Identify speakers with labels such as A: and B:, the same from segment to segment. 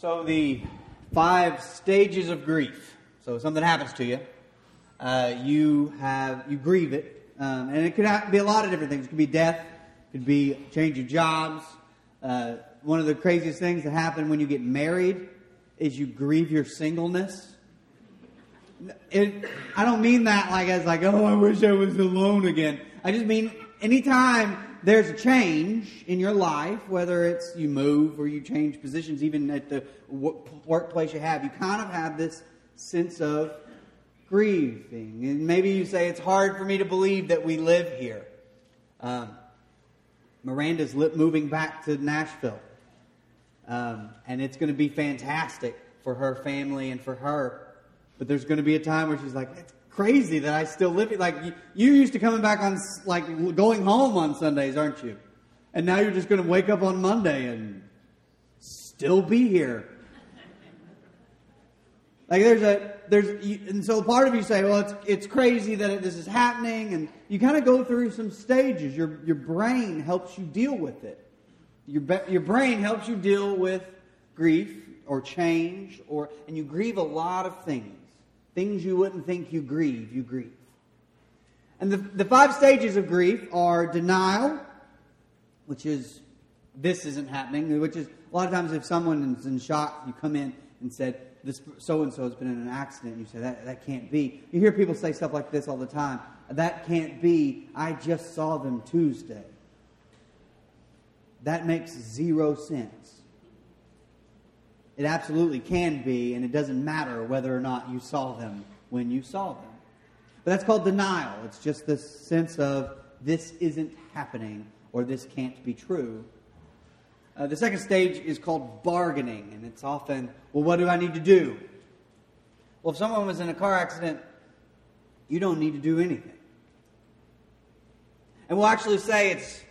A: So, the five stages of grief. So, something happens to you, uh, you have you grieve it, um, and it could be a lot of different things. It could be death, it could be change of jobs. Uh, one of the craziest things that happen when you get married is you grieve your singleness. It, I don't mean that like as like, oh, I wish I was alone again. I just mean anytime there's a change in your life, whether it's you move or you change positions, even at the workplace you have, you kind of have this sense of grieving. And maybe you say, it's hard for me to believe that we live here. Um, Miranda's moving back to Nashville. Um, and it's going to be fantastic for her family and for her. But there's going to be a time where she's like, it's crazy that I still live here. Like, you, used to coming back on, like, going home on Sundays, aren't you? And now you're just going to wake up on Monday and still be here. Like there's a there's and so part of you say, well, it's it's crazy that this is happening, and you kind of go through some stages. Your your brain helps you deal with it. Your your brain helps you deal with grief or change, or and you grieve a lot of things. Things you wouldn't think you grieve, you grieve. And the, the five stages of grief are denial, which is this isn't happening, which is a lot of times if someone is in shock, you come in and said, this so and so has been in an accident. You say, that, that can't be. You hear people say stuff like this all the time. That can't be. I just saw them Tuesday. That makes zero sense. It absolutely can be, and it doesn't matter whether or not you saw them when you saw them. But that's called denial. It's just this sense of this isn't happening or this can't be true. Uh, the second stage is called bargaining, and it's often, well, what do I need to do? Well, if someone was in a car accident, you don't need to do anything. And we'll actually say it's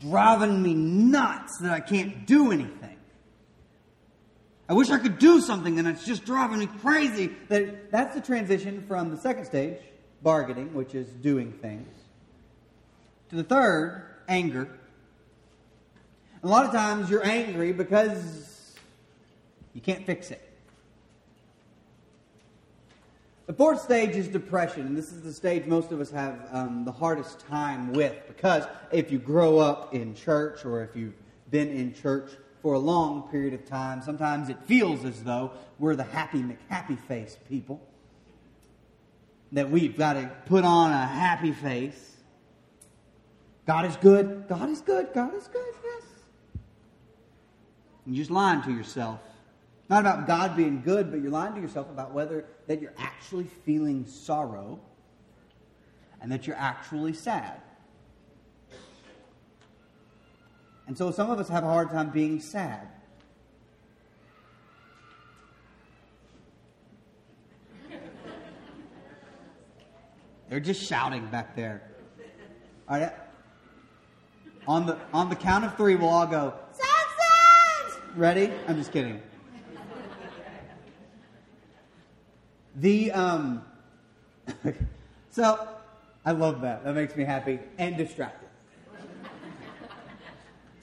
A: driving me nuts that I can't do anything. I wish I could do something, and it's just driving me crazy. That, that's the transition from the second stage, bargaining, which is doing things, to the third, anger. A lot of times you're angry because you can't fix it. The fourth stage is depression, and this is the stage most of us have um, the hardest time with because if you grow up in church or if you've been in church for a long period of time. Sometimes it feels as though we're the happy McHappy face people. That we've got to put on a happy face. God is good. God is good. God is good. Yes. You're just lying to yourself. Not about God being good, but you're lying to yourself about whether that you're actually feeling sorrow and that you're actually sad. And so some of us have a hard time being sad. They're just shouting back there. All right. On the on the count of three, we'll all go. Ready? I'm just kidding. The um. so, I love that. That makes me happy and distracted.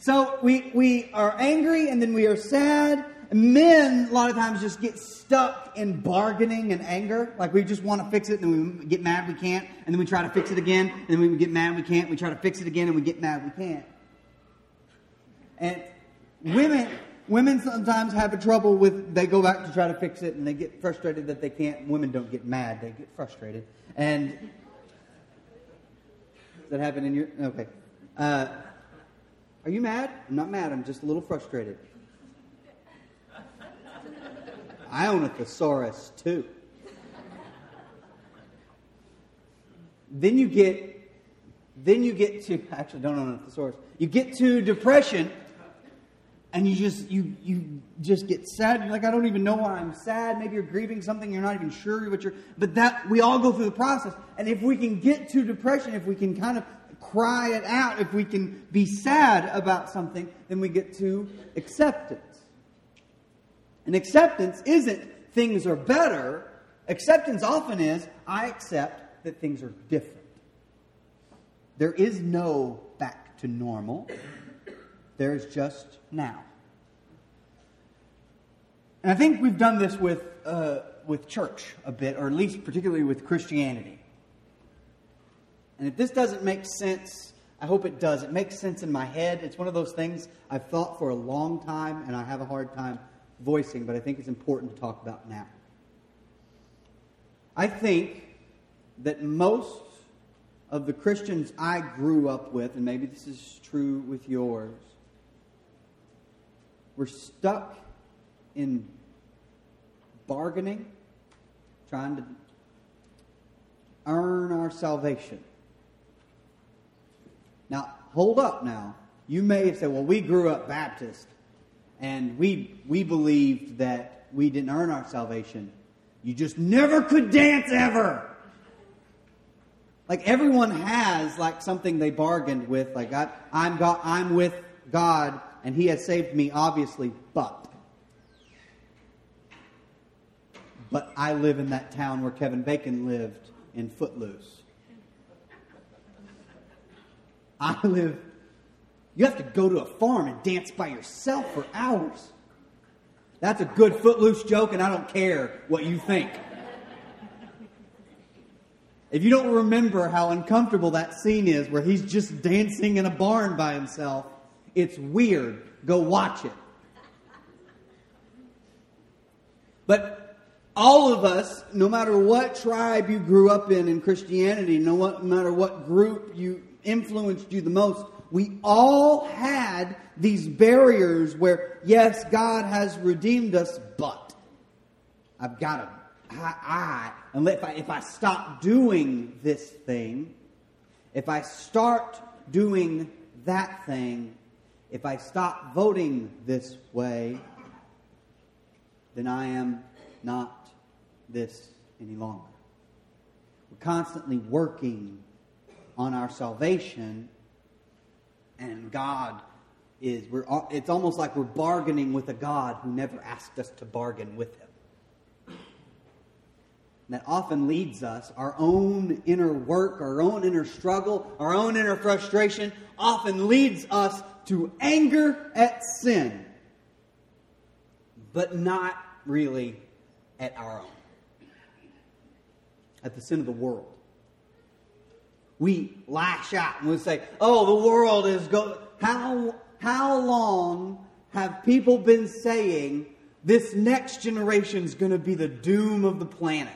A: So we, we are angry and then we are sad. Men, a lot of times, just get stuck in bargaining and anger. Like we just want to fix it and then we get mad we can't. And then we try to fix it again. And then we get mad we can't. We try to fix it again and we get mad we can't. And women, women sometimes have a trouble with, they go back to try to fix it and they get frustrated that they can't. Women don't get mad, they get frustrated. And does that happen in your, okay. Uh, are you mad? I'm not mad. I'm just a little frustrated. I own a thesaurus too. Then you get, then you get to, actually don't own a thesaurus. You get to depression and you just, you, you just get sad. You're like, I don't even know why I'm sad. Maybe you're grieving something. You're not even sure what you're, but that, we all go through the process. And if we can get to depression, if we can kind of cry it out, if we can be sad about something, then we get to acceptance. And acceptance isn't things are better. Acceptance often is I accept that things are different. There is no back to normal, there is just now. And I think we've done this with, uh, with church a bit, or at least particularly with Christianity. And if this doesn't make sense, I hope it does. It makes sense in my head. It's one of those things I've thought for a long time and I have a hard time voicing, but I think it's important to talk about now. I think that most of the Christians I grew up with, and maybe this is true with yours, were stuck in bargaining, trying to earn our salvation. Now, hold up now. You may say, well, we grew up Baptist, and we, we believed that we didn't earn our salvation. You just never could dance ever. Like everyone has like something they bargained with. Like I, I'm God, I'm with God, and He has saved me, obviously. But, but I live in that town where Kevin Bacon lived in Footloose. I live. You have to go to a farm and dance by yourself for hours. That's a good footloose joke, and I don't care what you think. If you don't remember how uncomfortable that scene is where he's just dancing in a barn by himself, it's weird. Go watch it. But all of us, no matter what tribe you grew up in in Christianity, no matter what group you influenced you the most, we all had these barriers where, yes, God has redeemed us, but I've got to, I, I and if I, if I stop doing this thing, if I start doing that thing, if I stop voting this way, then I am not this any longer. We're constantly working on our salvation and God is we're it's almost like we're bargaining with a God who never asked us to bargain with him. That often leads us, our own inner work, our own inner struggle, our own inner frustration, often leads us to anger at sin, but not really at our own, at the sin of the world we lash out and we say, "Oh, the world is going." How how long have people been saying this next generation is going to be the doom of the planet?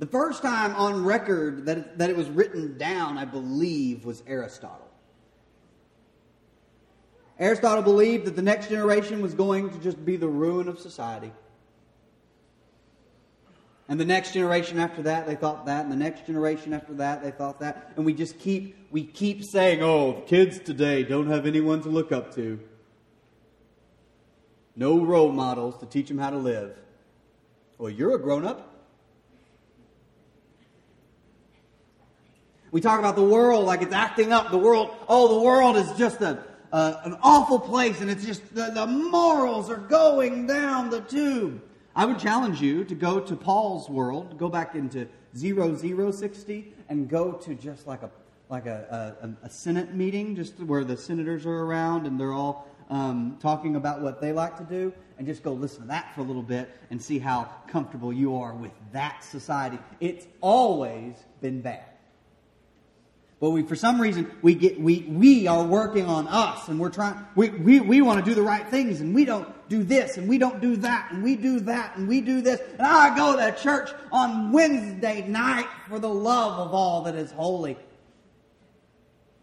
A: The first time on record that that it was written down, I believe, was Aristotle. Aristotle believed that the next generation was going to just be the ruin of society. And the next generation after that, they thought that, and the next generation after that, they thought that. And we just keep, we keep saying, oh, the kids today don't have anyone to look up to. No role models to teach them how to live. Well, you're a grown up. We talk about the world like it's acting up. The world, oh, the world is just a, uh, an awful place, and it's just the, the morals are going down the tube. I would challenge you to go to Paul's world, go back into 0060, and go to just like a like a, a, a Senate meeting, just where the senators are around and they're all um, talking about what they like to do, and just go listen to that for a little bit and see how comfortable you are with that society. It's always been bad. But we, for some reason, we get we we are working on us, and we're trying. We we we want to do the right things, and we don't do this, and we don't do that, and we do that, and we do this. And I go to church on Wednesday night for the love of all that is holy.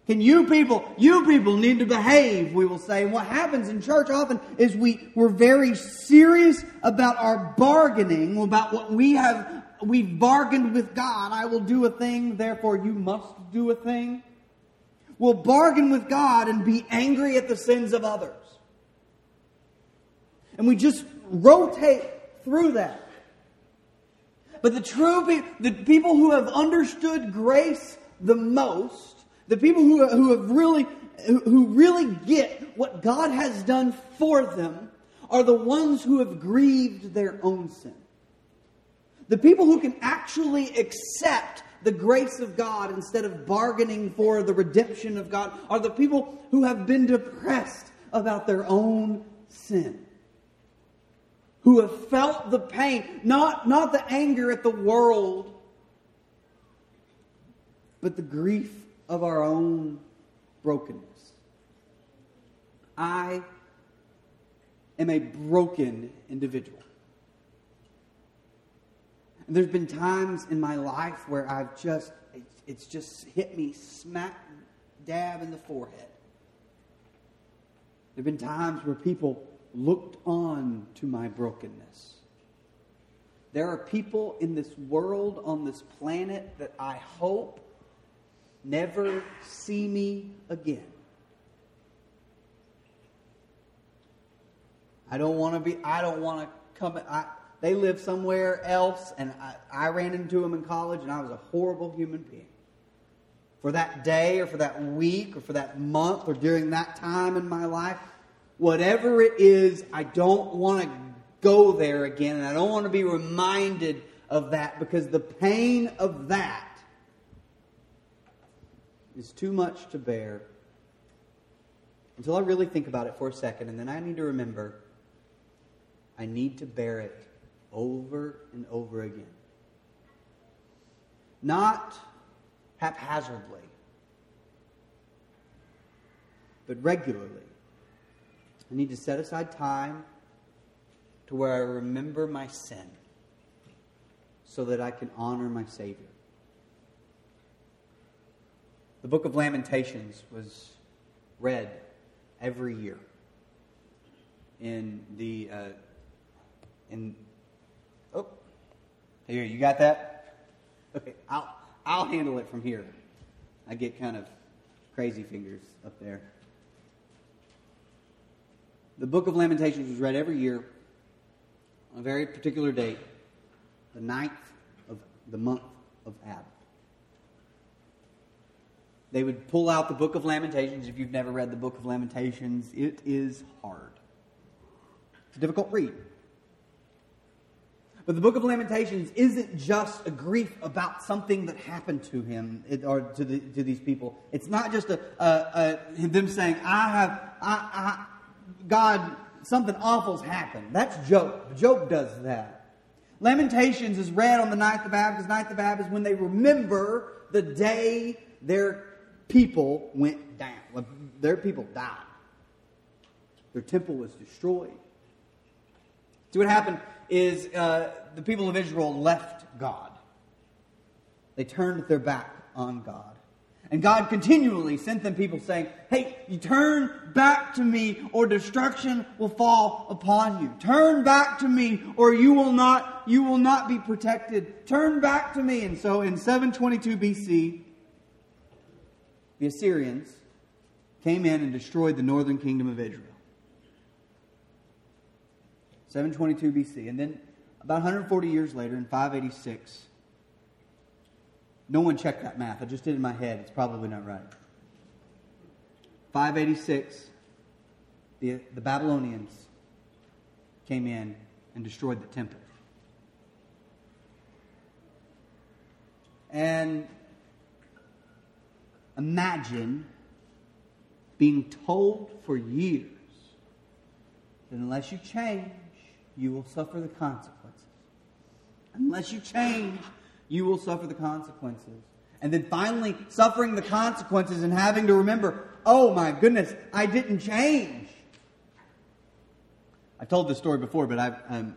A: Can you people, you people need to behave, we will say. And what happens in church often is we, we're very serious about our bargaining, about what we have we've bargained with God. I will do a thing, therefore you must do a thing. We'll bargain with God and be angry at the sins of others. And we just rotate through that. But the true people, the people who have understood grace the most, the people who, who have really, who really get what God has done for them, are the ones who have grieved their own sin. The people who can actually accept the grace of God instead of bargaining for the redemption of God are the people who have been depressed about their own sin. who have felt the pain, not, not the anger at the world, but the grief of our own brokenness. I am a broken individual. There's been times in my life where I've just, it's just hit me smack dab in the forehead. There have been times where people looked on to my brokenness. There are people in this world, on this planet, that I hope never see me again. I don't want to be, I don't want to come, I, they live somewhere else, and I, I ran into them in college, and I was a horrible human being. For that day, or for that week, or for that month, or during that time in my life, whatever it is, I don't want to go there again, and I don't want to be reminded of that because the pain of that is too much to bear until I really think about it for a second, and then I need to remember I need to bear it over and over again. Not haphazardly, but regularly. I need to set aside time to where I remember my sin so that I can honor my Savior. The book of Lamentations was read every year in the uh, in here you got that okay I'll I'll handle it from here I get kind of crazy fingers up there the book of Lamentations was read every year on a very particular date, the ninth of the month of Ab. They would pull out the book of Lamentations. If you've never read the book of Lamentations, it is hard. It's a difficult read. But the book of Lamentations isn't just a grief about something that happened to him or to, the, to these people. It's not just a, a, a them saying, I have, I, I, God, something awful's happened. That's Job. Job does that. Lamentations is read on the ninth of Ab because ninth of Ab is when they remember the day their people went down. Their people died. Their temple was destroyed. See what happened is uh, the people of Israel left God. They turned their back on God. And God continually sent them people saying, Hey, you turn back to me or destruction will fall upon you. Turn back to me or you will not, you will not be protected. Turn back to me. And so in 722 BC, the Assyrians came in and destroyed the northern kingdom of Israel. 722 BC. And then about 140 years later, in 586, no one checked that math. I just did it in my head. It's probably not right. 586, the, the Babylonians came in and destroyed the temple. And imagine being told for years that unless you change, you will suffer the consequences. Unless you change, you will suffer the consequences. And then finally, suffering the consequences and having to remember, oh my goodness, I didn't change. I've told this story before, but I, um,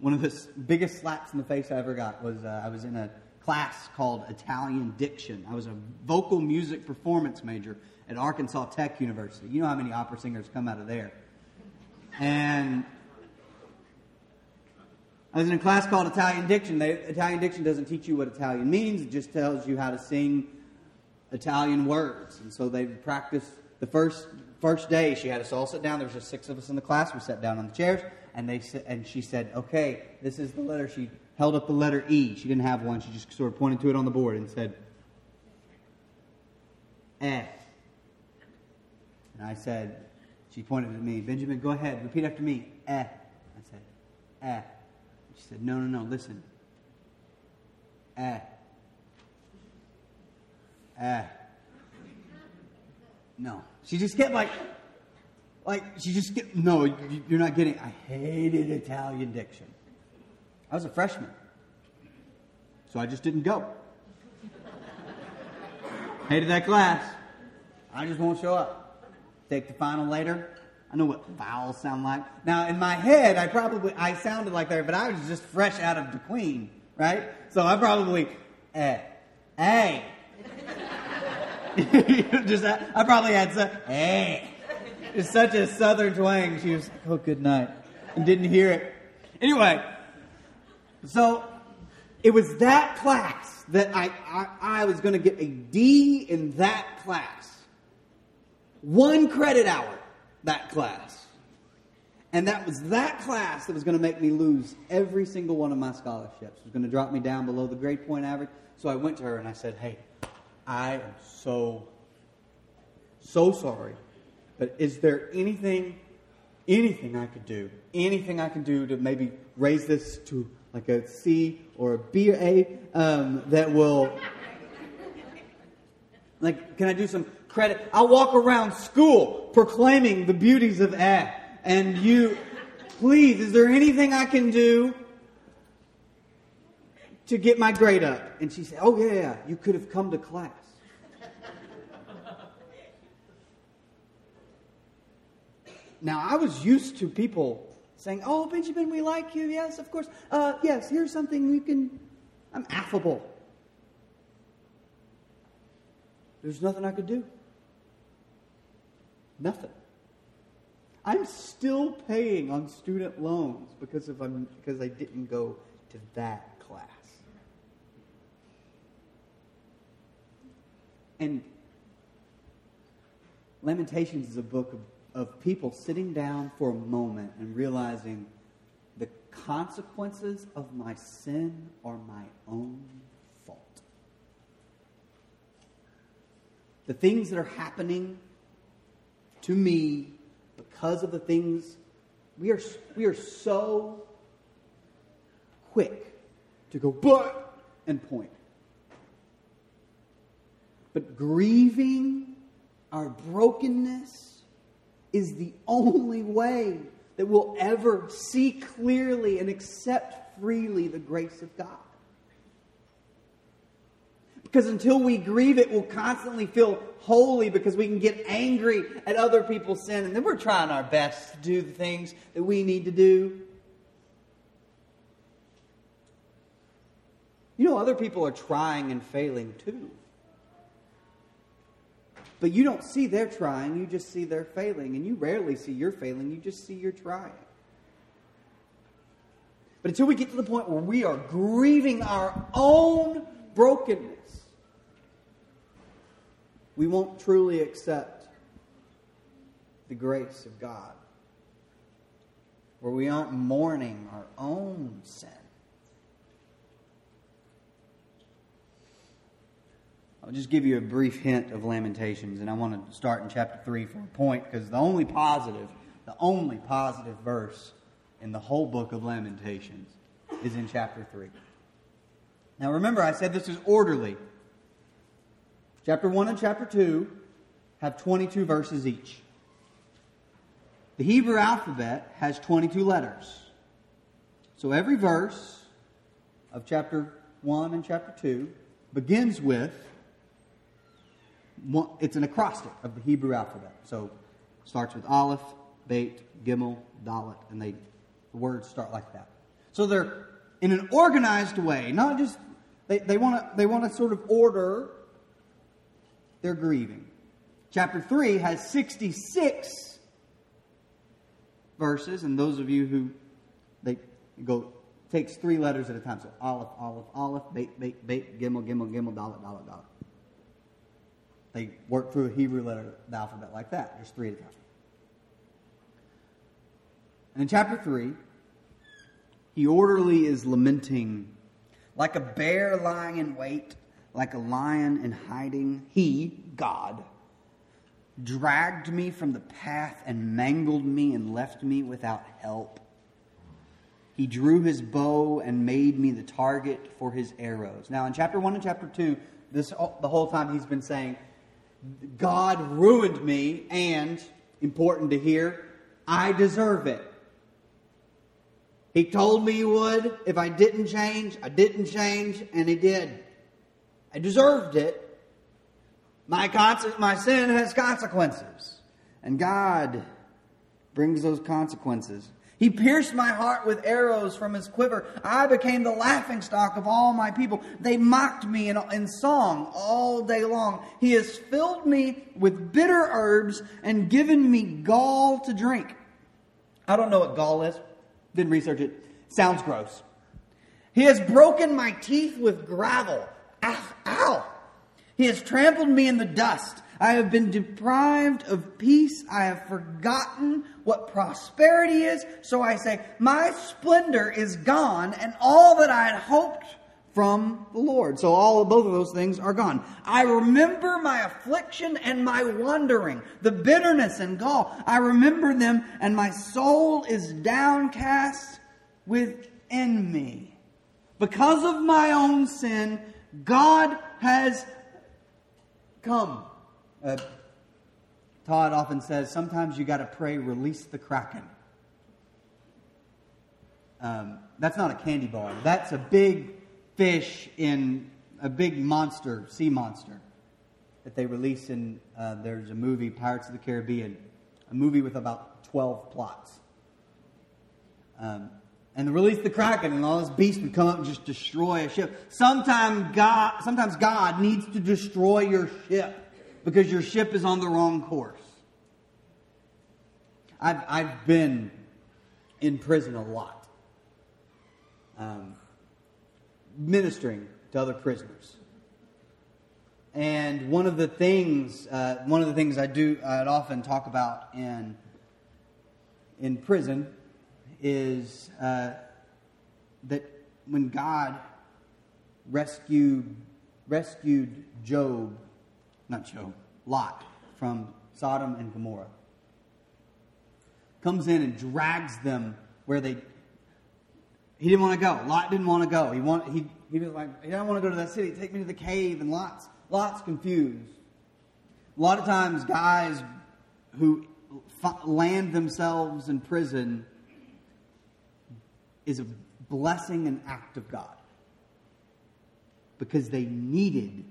A: one of the biggest slaps in the face I ever got was uh, I was in a class called Italian Diction. I was a vocal music performance major at Arkansas Tech University. You know how many opera singers come out of there. And I was in a class called Italian Diction. They, Italian Diction doesn't teach you what Italian means, it just tells you how to sing Italian words. And so they practiced the first first day. She had us all sit down. There was just six of us in the class. We sat down on the chairs, and they and she said, "Okay, this is the letter." She held up the letter E. She didn't have one. She just sort of pointed to it on the board and said, "Eh." And I said, she pointed at me, Benjamin, go ahead, repeat after me. Eh. I said, eh. She said, No, no, no, listen. Eh. Eh. No. She just kept like, Like, she just get, no, you're not getting, I hated Italian diction. I was a freshman. So I just didn't go. hated that class. I just won't show up. Take the final later. I know what vowels sound like. Now, in my head, I probably, I sounded like that, but I was just fresh out of the queen, right? So I probably, eh, hey. just, I probably had some, hey. It's such a southern twang. She was, oh, good night. And didn't hear it. Anyway, so it was that class that I, I, I was going to get a D in that class. One credit hour, that class. And that was that class that was going to make me lose every single one of my scholarships. It was going to drop me down below the grade point average. So I went to her and I said, Hey, I am so, so sorry. But is there anything, anything I could do, anything I can do to maybe raise this to like a C or a B or A um, that will, like, can I do some credit? I'll walk around school proclaiming the beauties of A. And you, please, is there anything I can do to get my grade up? And she said, Oh, yeah, yeah, you could have come to class. Now, I was used to people saying, Oh, Benjamin, we like you. Yes, of course. Uh, yes, here's something you can. I'm affable. There's nothing I could do. Nothing. I'm still paying on student loans because of I'm, because I didn't go to that class. And Lamentations is a book of, of people sitting down for a moment and realizing the consequences of my sin are my own fault. The things that are happening to me because of the things we are we are so quick to go but and point. But grieving our brokenness is the only way that we'll ever see clearly and accept freely the grace of God. Because until we grieve it, we'll constantly feel holy because we can get angry at other people's sin. And then we're trying our best to do the things that we need to do. You know, other people are trying and failing too. But you don't see their trying, you just see their failing. And you rarely see your failing, you just see your trying. But until we get to the point where we are grieving our own brokenness, we won't truly accept the grace of God. Where we aren't mourning our own sin. I'll just give you a brief hint of Lamentations, and I want to start in chapter 3 for a point, because the only positive, the only positive verse in the whole book of Lamentations is in chapter 3. Now remember, I said this is orderly. Chapter 1 and chapter 2 have 22 verses each. The Hebrew alphabet has 22 letters. So every verse of chapter 1 and chapter 2 begins with it's an acrostic of the Hebrew alphabet. So it starts with Aleph, Beit, Gimel, Dalet, and they the words start like that. So they're in an organized way, not just they, they want to they want to sort of order their grieving. Chapter 3 has 66 verses, and those of you who they go takes three letters at a time. So Aleph, Aleph, Aleph, Beit, Beit, Beit, Gimel, Gimel, Gimel, Dalet, Dalet, Dalet. They work through a Hebrew letter, the alphabet like that, just three at a time. And in chapter 3, he orderly is lamenting like a bear lying in wait, like a lion in hiding. He, God, dragged me from the path and mangled me and left me without help. He drew his bow and made me the target for his arrows. Now, in chapter 1 and chapter 2, this, the whole time he's been saying, God ruined me and important to hear. I deserve it. He told me he would. If I didn't change, I didn't change, and he did. I deserved it. My, my sin has consequences. And God brings those consequences. He pierced my heart with arrows from his quiver. I became the laughing stock of all my people. They mocked me in, in song all day long. He has filled me with bitter herbs and given me gall to drink. I don't know what gall is. Didn't research it. Sounds gross. He has broken my teeth with gravel. Ow, ow. He has trampled me in the dust. I have been deprived of peace. I have forgotten what prosperity is. So I say, My splendor is gone, and all that I had hoped from the Lord. So all both of those things are gone. I remember my affliction and my wandering, the bitterness and gall. I remember them, and my soul is downcast within me. Because of my own sin, God has come uh, Todd often says sometimes you got to pray, release the kraken. Um, that's not a candy bar. That's a big fish in a big monster, sea monster, that they release in. Uh, there's a movie, Pirates of the Caribbean, a movie with about 12 plots. Um, and release the kraken, and all this beast would come up and just destroy a ship. Sometimes God, sometimes God needs to destroy your ship because your ship is on the wrong course. I've, I've been in prison a lot, um, ministering to other prisoners. And one of the things, uh, one of the things I do, I'd often talk about in in prison is uh, that when God rescued rescued Job not Job, Lot from Sodom and Gomorrah. Comes in and drags them where they. He didn't want to go. Lot didn't want to go. He want, he, he was like, I don't want to go to that city. Take me to the cave. And Lot's, Lot's confused. A lot of times, guys who land themselves in prison is a blessing and act of God because they needed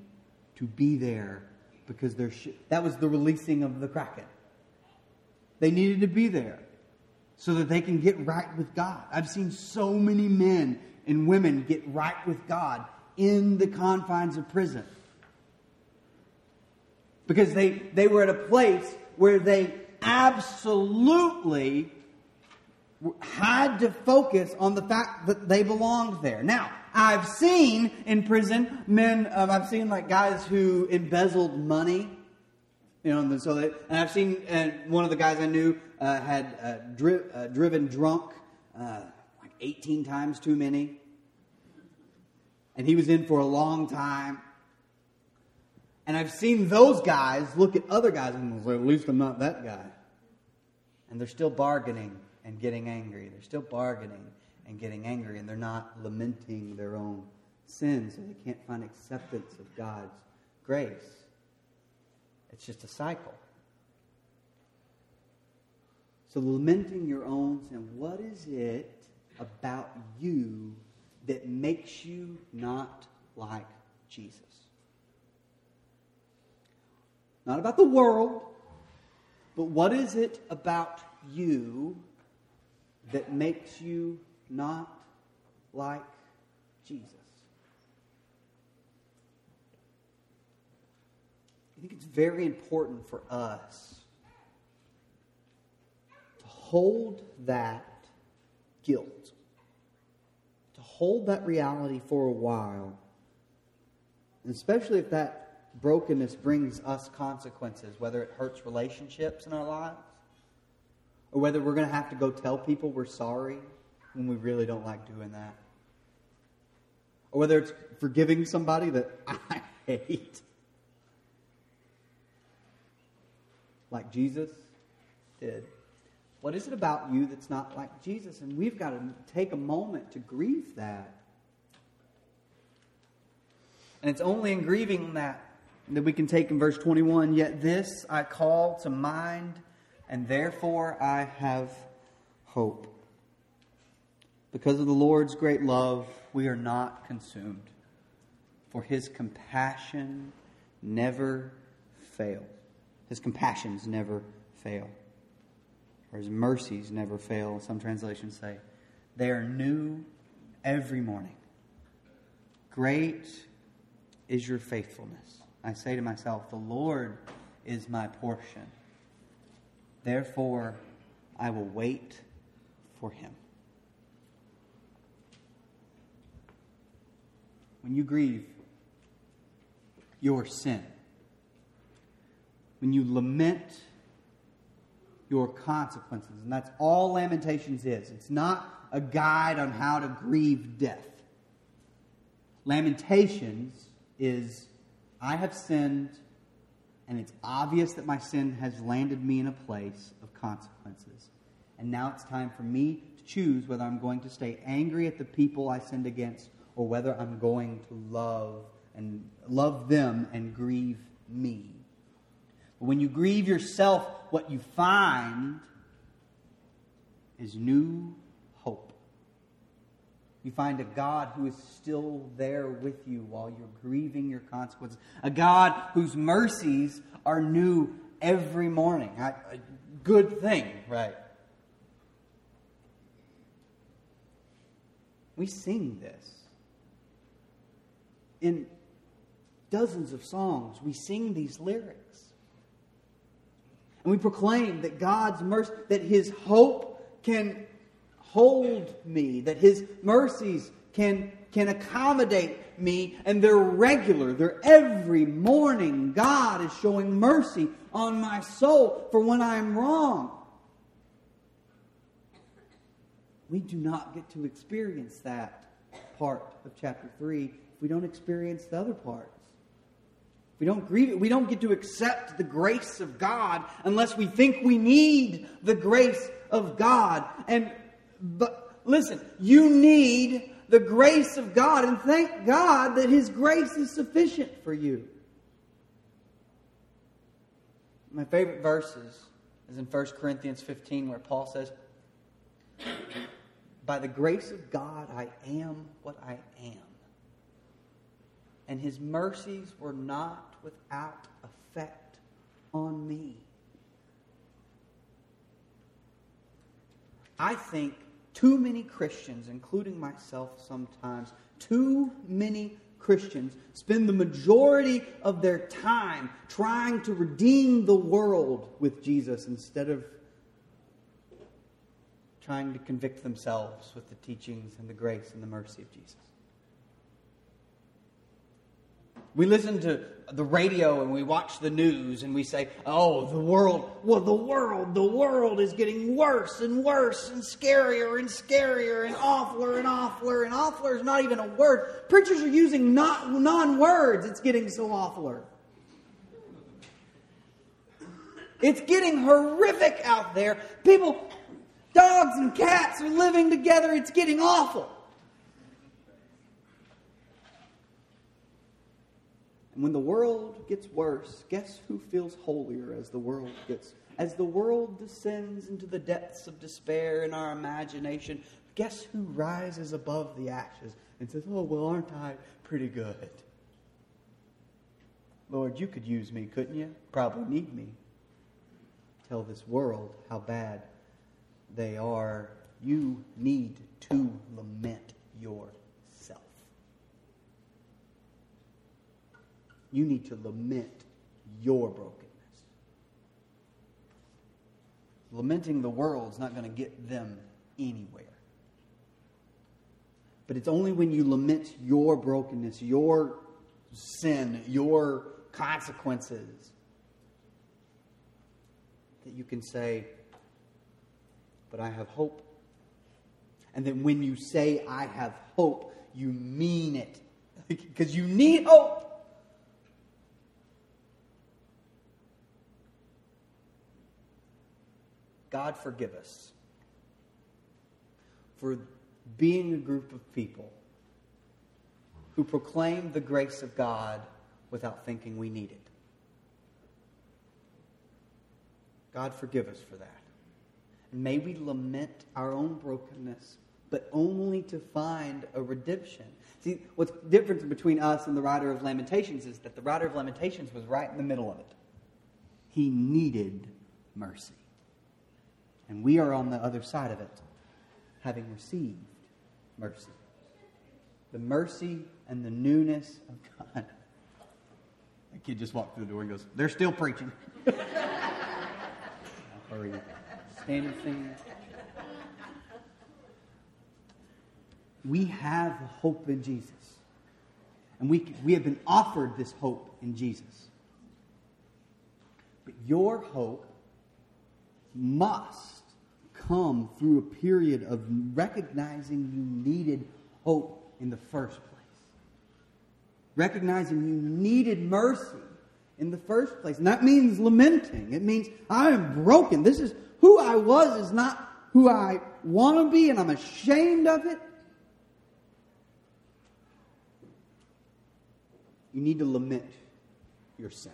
A: to be there because they're sh- that was the releasing of the kraken. They needed to be there so that they can get right with God. I've seen so many men and women get right with God in the confines of prison. Because they, they were at a place where they absolutely had to focus on the fact that they belonged there. Now, I've seen in prison men, um, I've seen like guys who embezzled money. You know, and so they, and I've seen, and one of the guys I knew uh, had uh, dri- uh, driven drunk uh, like 18 times too many. And he was in for a long time. And I've seen those guys look at other guys and say, at least I'm not that guy. And they're still bargaining and getting angry. They're still bargaining and getting angry, and they're not lamenting their own sins, so they can't find acceptance of God's grace. It's just a cycle. So, lamenting your own sin, what is it about you that makes you not like Jesus? Not about the world, but what is it about you that makes you not like Jesus. I think it's very important for us to hold that guilt, to hold that reality for a while, especially if that brokenness brings us consequences, whether it hurts relationships in our lives or whether we're going to have to go tell people we're sorry when we really don't like doing that. Or whether it's forgiving somebody that I hate. Like Jesus did. What is it about you that's not like Jesus? And we've got to take a moment to grieve that. And it's only in grieving that that we can take in verse 21 Yet this I call to mind and therefore I have hope. Because of the Lord's great love, we are not consumed, for his compassion never fails. His compassions never fail, or his mercies never fail. Some translations say they are new every morning. Great is your faithfulness. I say to myself, The Lord is my portion. Therefore, I will wait for him. When you grieve your sin, when you lament your consequences, and that's all Lamentations is. It's not a guide on how to grieve death. Lamentations is I have sinned, and it's obvious that my sin has landed me in a place of consequences. And now it's time for me to choose whether I'm going to stay angry at the people I sinned against or whether I'm going to love and love them and grieve me. But when you grieve yourself, what you find is new. You find a God who is still there with you while you're grieving your consequences. A God whose mercies are new every morning. A good thing, right? We sing this. In dozens of songs, we sing these lyrics. And we proclaim that God's mercy, that His hope can hold me, that His mercies can, can accommodate me, and they're regular. They're every morning. God is showing mercy on my soul for when I'm wrong. We do not get to experience that part of chapter 3 if we don't experience the other parts. We don't grieve it. We don't get to accept the grace of God unless we think we need the grace of God. And but listen, you need the grace of God, and thank God that His grace is sufficient for you. My favorite verses is in 1 Corinthians 15, where Paul says, By the grace of God, I am what I am. And his mercies were not without effect on me. I think too many Christians, including myself sometimes, too many Christians spend the majority of their time trying to redeem the world with Jesus instead of trying to convict themselves with the teachings and the grace and the mercy of Jesus. We listen to the radio and we watch the news and we say, oh, the world, well, the world, the world is getting worse and worse and scarier and scarier and awfuler and awfuler and awfuler is not even a word. Preachers are using not, non words. It's getting so awfuler. It's getting horrific out there. People, dogs and cats are living together. It's getting awful. When the world gets worse, guess who feels holier as the world gets as the world descends into the depths of despair in our imagination, guess who rises above the ashes and says, "Oh, well, aren't I pretty good?" Lord, you could use me, couldn't you? Probably need me. Tell this world how bad they are. You need to lament your You need to lament your brokenness. Lamenting the world is not going to get them anywhere. But it's only when you lament your brokenness, your sin, your consequences, that you can say, But I have hope. And then when you say, I have hope, you mean it. Because you need hope. God forgive us for being a group of people who proclaim the grace of God without thinking we need it. God, forgive us for that. And may we lament our own brokenness, but only to find a redemption. See, what's the difference between us and the writer of Lamentations is that the writer of Lamentations was right in the middle of it. He needed mercy. And we are on the other side of it, having received mercy. The mercy and the newness of God. The kid just walked through the door and goes, They're still preaching. hurry up. Stand and sing. We have hope in Jesus. And we, we have been offered this hope in Jesus. But your hope must come through a period of recognizing you needed hope in the first place. Recognizing you needed mercy in the first place. And that means lamenting. It means I am broken. This is who I was is not who I want to be, and I'm ashamed of it. You need to lament your sin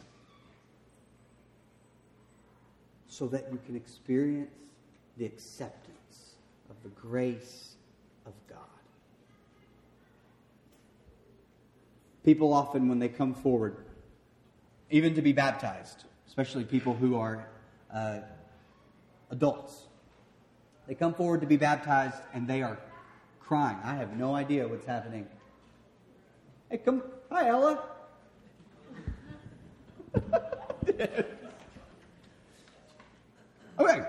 A: so that you can experience the acceptance of the grace of God. People often, when they come forward, even to be baptized, especially people who are uh, adults, they come forward to be baptized and they are crying. I have no idea what's happening. Hey, come. Hi, Ella. Okay,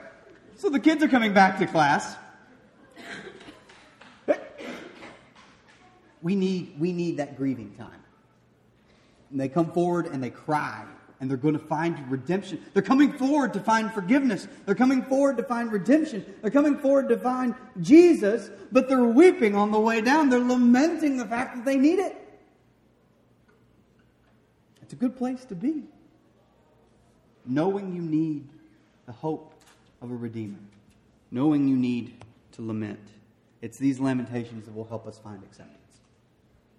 A: so the kids are coming back to class. We need, we need that grieving time. And they come forward and they cry, and they're going to find redemption. They're coming forward to find forgiveness. They're coming forward to find redemption. They're coming forward to find Jesus, but they're weeping on the way down. They're lamenting the fact that they need it. It's a good place to be. Knowing you need the hope of a Redeemer, knowing you need to lament. It's these lamentations that will help us find acceptance,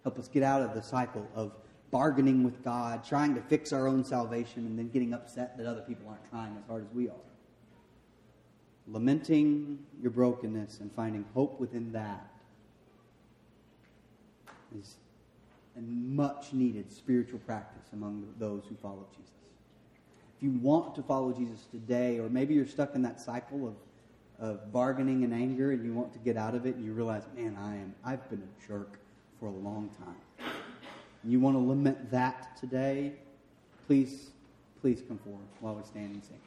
A: help us get out of the cycle of bargaining with God, trying to fix our own salvation, and then getting upset that other people aren't trying as hard as we are. Lamenting your brokenness and finding hope within that is a much needed spiritual practice among those who follow Jesus if you want to follow Jesus today, or maybe you're stuck in that cycle of, of bargaining and anger and you want to get out of it and you realize, man, I am, I've been a jerk for a long time. And you want to lament that today, please, please come forward while we stand and sing.